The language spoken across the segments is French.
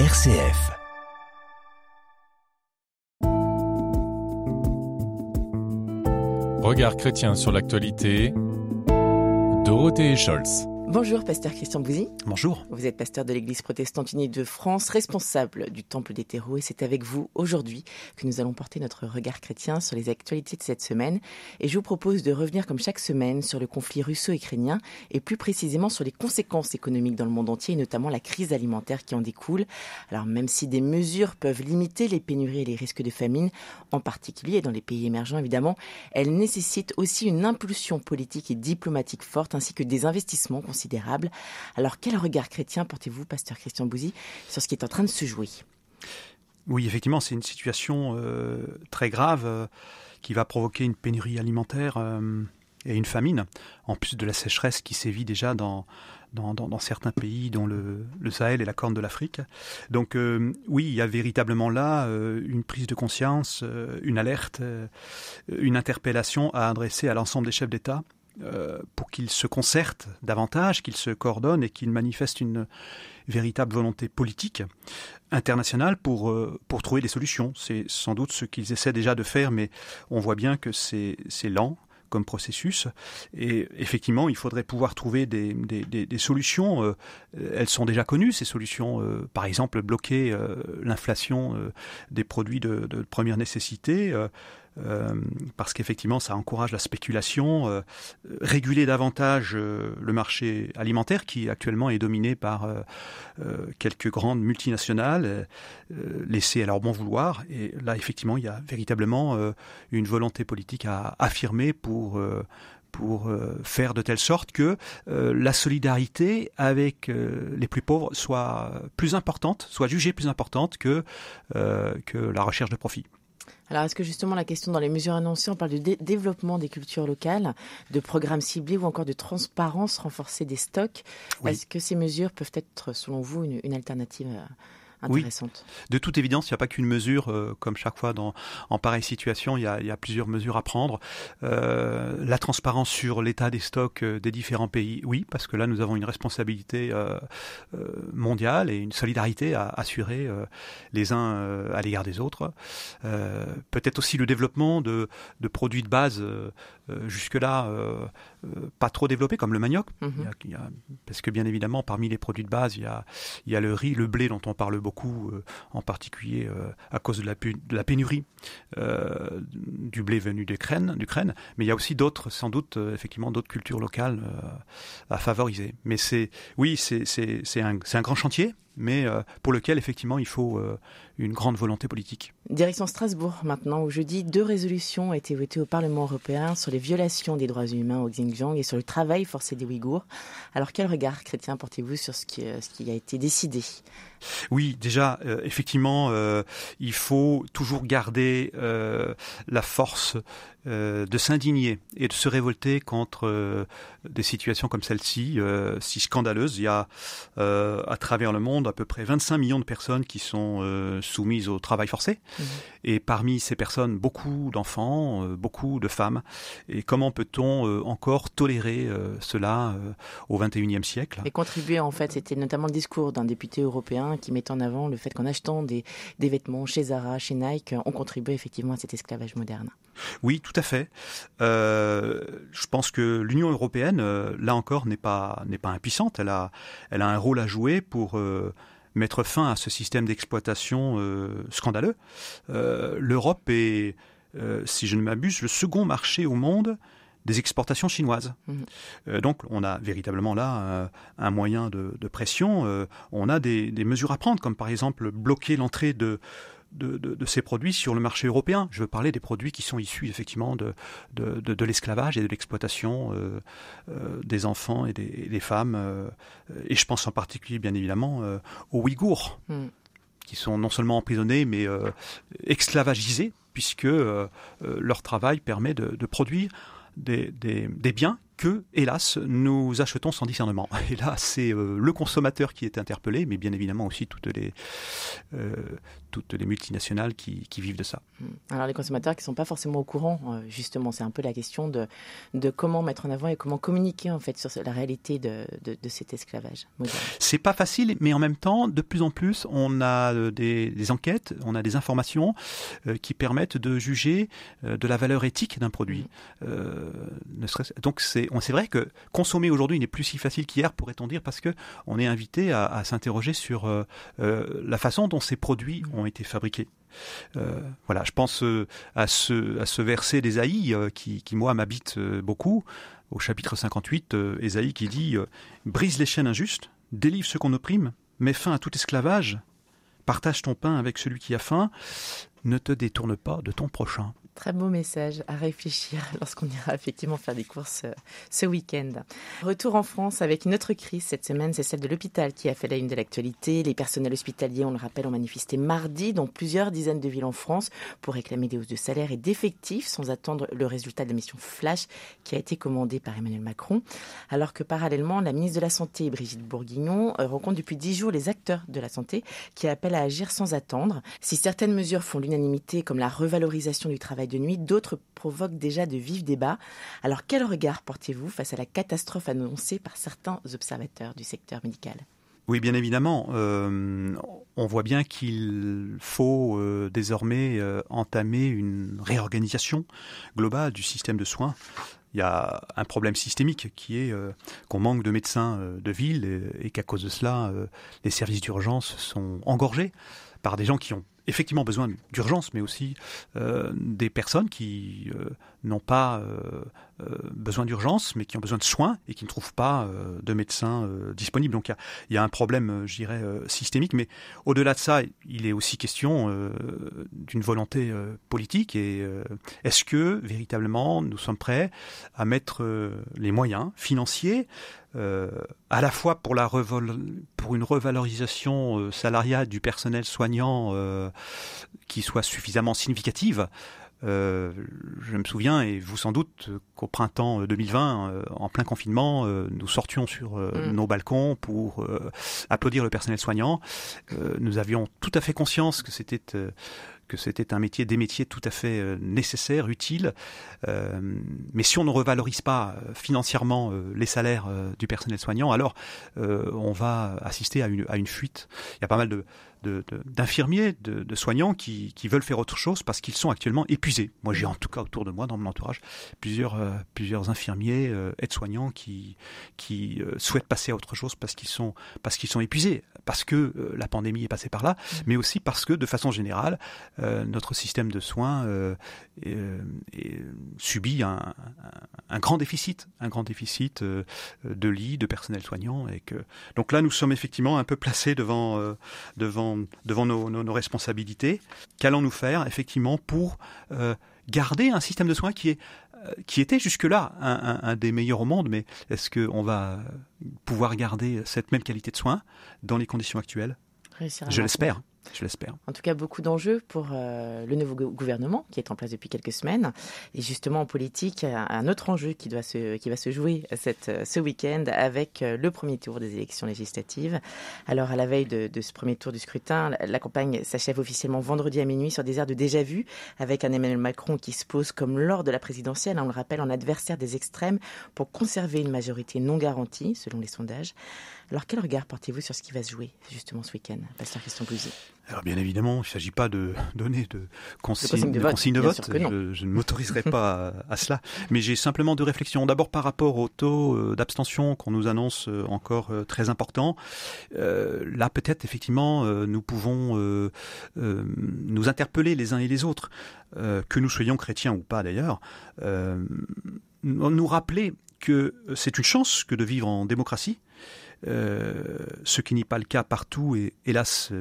RCF. Regard chrétien sur l'actualité. Dorothée Scholz. Bonjour, pasteur Christian Bouzy. Bonjour. Vous êtes pasteur de l'Église protestante unie de France, responsable du Temple des terreaux, et c'est avec vous aujourd'hui que nous allons porter notre regard chrétien sur les actualités de cette semaine. Et je vous propose de revenir comme chaque semaine sur le conflit russo-ukrainien et plus précisément sur les conséquences économiques dans le monde entier et notamment la crise alimentaire qui en découle. Alors même si des mesures peuvent limiter les pénuries et les risques de famine, en particulier dans les pays émergents évidemment, elles nécessitent aussi une impulsion politique et diplomatique forte ainsi que des investissements alors quel regard chrétien portez-vous, pasteur Christian Bouzy, sur ce qui est en train de se jouer? Oui, effectivement, c'est une situation euh, très grave euh, qui va provoquer une pénurie alimentaire euh, et une famine, en plus de la sécheresse qui sévit déjà dans, certains pays, dont le, Sahel et la Corne de l'Afrique. Donc oui, il y a véritablement là une prise de conscience, une alerte, une interpellation à adresser à l'ensemble des chefs d'État pour qu'ils se concertent davantage, qu'ils se coordonnent et qu'ils manifestent une véritable volonté politique internationale pour, euh, pour trouver des solutions. C'est sans doute ce qu'ils essaient déjà de faire, mais on voit bien que c'est lent comme processus. Et effectivement, il faudrait pouvoir trouver des, des, solutions. Euh, elles sont déjà connues, ces solutions. par exemple, bloquer l'inflation des produits de, de première nécessité euh, parce qu'effectivement ça encourage la spéculation, euh, réguler davantage euh, le marché alimentaire qui actuellement est dominé par quelques grandes multinationales laissées à leur bon vouloir. Et là effectivement il y a véritablement une volonté politique à affirmer pour faire de telle sorte que la solidarité avec les plus pauvres soit plus importante, soit jugée plus importante que, que la recherche de profit. Alors, est-ce que justement la question dans les mesures annoncées, on parle de développement des cultures locales, de programmes ciblés ou encore de transparence renforcée des stocks? Est-ce que ces mesures peuvent être, selon vous, une, une alternative oui. De toute évidence, il n'y a pas qu'une mesure, euh, comme chaque fois dans, en pareille situation, il y, a, il y a plusieurs mesures à prendre. Euh, la transparence sur l'état des stocks euh, des différents pays, oui, parce que là, nous avons une responsabilité euh, mondiale et une solidarité à assurer les uns à l'égard des autres. Peut-être aussi le développement de, de produits de base jusque-là pas trop développés, comme le manioc, mhm. il y a, parce que bien évidemment, parmi les produits de base, il y a, il y a le riz, le blé dont on parle beaucoup euh, en particulier euh, à cause de la, pénurie euh, du blé venu d'Ukraine, mais il y a aussi d'autres, sans doute, effectivement, d'autres cultures locales à favoriser. Mais c'est, oui, c'est un grand chantier, mais pour lequel effectivement il faut une grande volonté politique. Direction Strasbourg maintenant, où jeudi, deux résolutions ont été votées au Parlement européen sur les violations des droits humains au Xinjiang et sur le travail forcé des Ouïghours. Alors quel regard chrétien portez-vous sur ce qui, ce qui a été décidé? Oui, déjà, euh, effectivement, euh, il faut toujours garder euh, la force de s'indigner et de se révolter contre des situations comme celle-ci, si scandaleuses. Il y a à travers le monde à peu près 25 millions de personnes qui sont soumises au travail forcé. Mmh. Et parmi ces personnes, beaucoup d'enfants, beaucoup de femmes. Et comment peut-on encore tolérer cela au XXIe siècle? Et contribuer, en fait, c'était notamment le discours d'un député européen qui met en avant le fait qu'en achetant des, vêtements chez Zara, chez Nike, on contribue effectivement à cet esclavage moderne. Oui, tout à fait. Euh, je pense que l'Union européenne, euh, là encore, n'est pas n'est pas impuissante. Elle a elle a un rôle à jouer pour euh, mettre fin à ce système d'exploitation scandaleux. L'Europe est, si je ne m'abuse, le second marché au monde des exportations chinoises. Euh, donc on a véritablement là un moyen de, pression. On a des, mesures à prendre, comme par exemple bloquer l'entrée de, de, ces produits sur le marché européen. Je veux parler des produits qui sont issus effectivement de, de, l'esclavage et de l'exploitation des enfants et des, femmes. et je pense en particulier, bien évidemment, aux Ouïghours. Mhm. qui sont non seulement emprisonnés, mais esclavagisés, puisque leur travail permet de, produire des, des, biens que, hélas, nous achetons sans discernement. Et là, c'est euh, le consommateur qui est interpellé, mais bien évidemment aussi toutes les, euh, toutes les multinationales qui, vivent de ça. Hmm. Alors les consommateurs qui ne sont pas forcément au courant, euh, justement, c'est un peu la question de, de comment mettre en avant et comment communiquer en fait sur la réalité de, de, cet esclavage C'est pas facile, mais en même temps, de plus en plus, on a des, enquêtes, on a des informations qui permettent de juger de la valeur éthique d'un produit. Hmm. ne donc c'est c'est vrai que consommer aujourd'hui n'est plus si facile qu'hier, pourrait-on dire, parce que on est invité à, s'interroger sur euh, euh, la façon dont ces produits ont été fabriqués. Euh, voilà, je pense à ce, à ce verset d'Ésaïe qui, qui, moi, m'habite beaucoup, au chapitre 58, Ésaïe qui dit Brise les chaînes injustes, délivre ceux qu'on opprime, mets fin à tout esclavage, partage ton pain avec celui qui a faim, ne te détourne pas de ton prochain. Très beau message à réfléchir lorsqu'on ira effectivement faire des courses euh, ce week-end. Retour en France avec une autre crise cette semaine, c'est celle de l'hôpital qui a fait la une de l'actualité. Les personnels hospitaliers, on le rappelle, ont manifesté mardi dans plusieurs dizaines de villes en France pour réclamer des hausses de salaire et d'effectifs sans attendre le résultat de la mission Flash qui a été commandée par Emmanuel Macron. Alors que parallèlement, la ministre de la Santé, Brigitte Bourguignon, euh, rencontre depuis dix jours les acteurs de la santé qui appellent à agir sans attendre. Si certaines mesures font l'unanimité, comme la revalorisation du travail de nuit, d'autres provoquent déjà de vifs débats. Alors quel regard portez-vous face à la catastrophe annoncée par certains observateurs du secteur médical? Oui, bien évidemment. Euh, on voit bien qu'il faut euh, désormais euh, entamer une réorganisation globale du système de soins. Il y a un problème systémique qui est qu'on manque de médecins de ville et qu'à cause de cela, les services d'urgence sont engorgés par des gens qui ont effectivement besoin d'urgence, mais aussi euh, des personnes qui euh, n'ont pas euh, besoin d'urgence, mais qui ont besoin de soins et qui ne trouvent pas de médecins disponibles. Donc il y, a, un problème, je dirais, systémique. Mais au-delà de ça, il est aussi question d'une volonté politique. Et est-ce que véritablement nous sommes prêts à mettre les moyens financiers euh, à la fois pour, la pour une revalorisation euh, salariale du personnel soignant euh, qui soit suffisamment significative. je me souviens, et vous sans doute, qu'au printemps 2020, en plein confinement, nous sortions sur mm. nos balcons pour applaudir le personnel soignant. nous avions tout à fait conscience que c'était que c'était un métier, des métiers tout à fait euh, nécessaires, utiles. Euh, mais si on ne revalorise pas euh, financièrement les salaires du personnel soignant, alors on va assister à une, à une fuite. Il y a pas mal de, d'infirmiers, de, soignants qui, veulent faire autre chose parce qu'ils sont actuellement épuisés. Moi, j'ai en tout cas autour de moi, dans mon entourage, plusieurs, euh, plusieurs infirmiers, euh, aides-soignants qui, qui euh, souhaitent passer à autre chose parce qu'ils sont, parce qu'ils sont épuisés, parce que la pandémie est passée par là, mmh. mais aussi parce que, de façon générale, notre système de soins subit un, un, grand déficit, un grand déficit de lits, de personnel soignant. Et que... Donc là, nous sommes effectivement un peu placés devant, devant devant, nos, responsabilités. Qu'allons-nous faire effectivement pour euh, garder un système de soins qui est euh, qui était jusque-là un, des meilleurs au monde, mais est-ce qu'on va pouvoir garder cette même qualité de soins dans les conditions actuelles? Je l'espère je l'espère. En tout cas, beaucoup d'enjeux pour euh, le nouveau gouvernement qui est en place depuis quelques semaines. Et justement, en politique, un autre enjeu qui, doit se, qui va se jouer cette, ce week-end avec euh, le premier tour des élections législatives. Alors, à la veille de, ce premier tour du scrutin, la, campagne s'achève officiellement vendredi à minuit sur des airs de déjà-vu avec un Emmanuel Macron qui se pose comme lors de la présidentielle, on le rappelle, en adversaire des extrêmes pour conserver une majorité non garantie, selon les sondages. Alors, quel regard portez-vous sur ce qui va se jouer justement ce week-end, Pasteur Christian Bouzy alors bien évidemment, il ne s'agit pas de donner de consignes de, vote. Je, ne m'autoriserai pas à, cela. Mais j'ai simplement deux réflexions. D'abord par rapport au taux euh, d'abstention qu'on nous annonce euh, encore euh, très important. là peut-être effectivement nous pouvons nous interpeller les uns et les autres, que nous soyons chrétiens ou pas d'ailleurs, nous rappeler que c'est une chance que de vivre en démocratie. Ce qui n'est pas le cas partout et hélas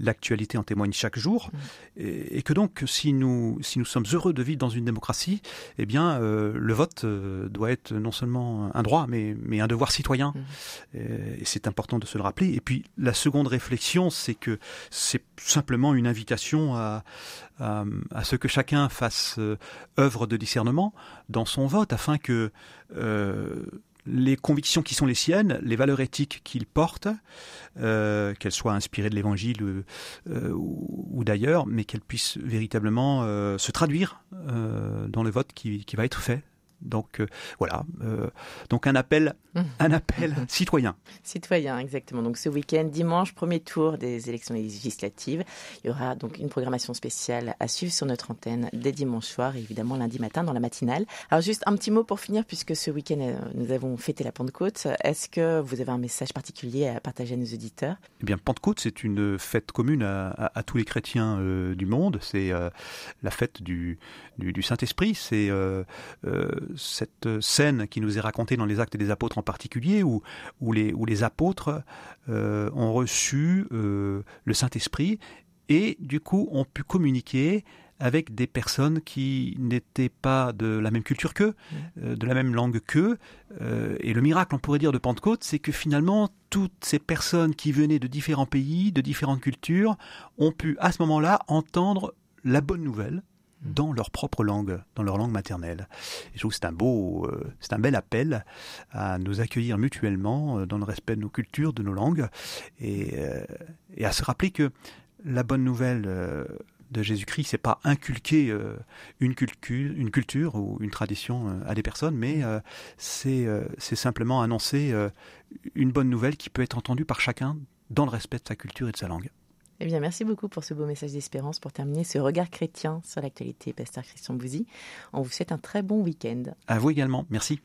l'actualité en témoigne chaque jour, mm. et, que donc si nous, si nous sommes heureux de vivre dans une démocratie, eh bien le vote doit être non seulement un droit, mais, mais un devoir citoyen. Mm. Et, c'est important de se le rappeler. Et puis la seconde réflexion, c'est que c'est simplement une invitation à, à, à, ce que chacun fasse œuvre de discernement dans son vote, afin que les convictions qui sont les siennes, les valeurs éthiques qu'il porte, euh, qu'elles soient inspirées de l'Évangile euh, ou, d'ailleurs, mais qu'elles puissent véritablement euh, se traduire dans le vote qui, va être fait donc euh, voilà, euh, donc un appel, un appel citoyen. Citoyen, exactement. Donc ce week-end, dimanche, premier tour des élections législatives. Il y aura donc une programmation spéciale à suivre sur notre antenne dès dimanche soir et évidemment lundi matin dans la matinale. Alors juste un petit mot pour finir, puisque ce week-end euh, nous avons fêté la Pentecôte. Est-ce que vous avez un message particulier à partager à nos auditeurs? Eh bien, Pentecôte, c'est une fête commune à, tous les chrétiens du monde. C'est la fête du, du, Saint-Esprit. C'est cette scène qui nous est racontée dans les actes des apôtres en particulier, où, où, les, où les apôtres euh, ont reçu euh, le Saint-Esprit et du coup ont pu communiquer avec des personnes qui n'étaient pas de la même culture qu'eux, euh, de la même langue qu'eux. et le miracle, on pourrait dire, de Pentecôte, c'est que finalement, toutes ces personnes qui venaient de différents pays, de différentes cultures, ont pu à ce moment-là entendre la bonne nouvelle. Dans leur propre langue, dans leur langue maternelle. Je trouve que c'est un beau, euh, c'est un bel appel à nous accueillir mutuellement euh, dans le respect de nos cultures, de nos langues, et, euh, et à se rappeler que la bonne nouvelle de Jésus-Christ, c'est pas inculquer une culture, une culture ou une tradition à des personnes, mais c'est c'est simplement annoncer une bonne nouvelle qui peut être entendue par chacun dans le respect de sa culture et de sa langue. Eh bien, merci beaucoup pour ce beau message d'espérance pour terminer ce regard chrétien sur l'actualité, Pasteur Christian Bouzy. On vous souhaite un très bon week-end. À vous également. Merci.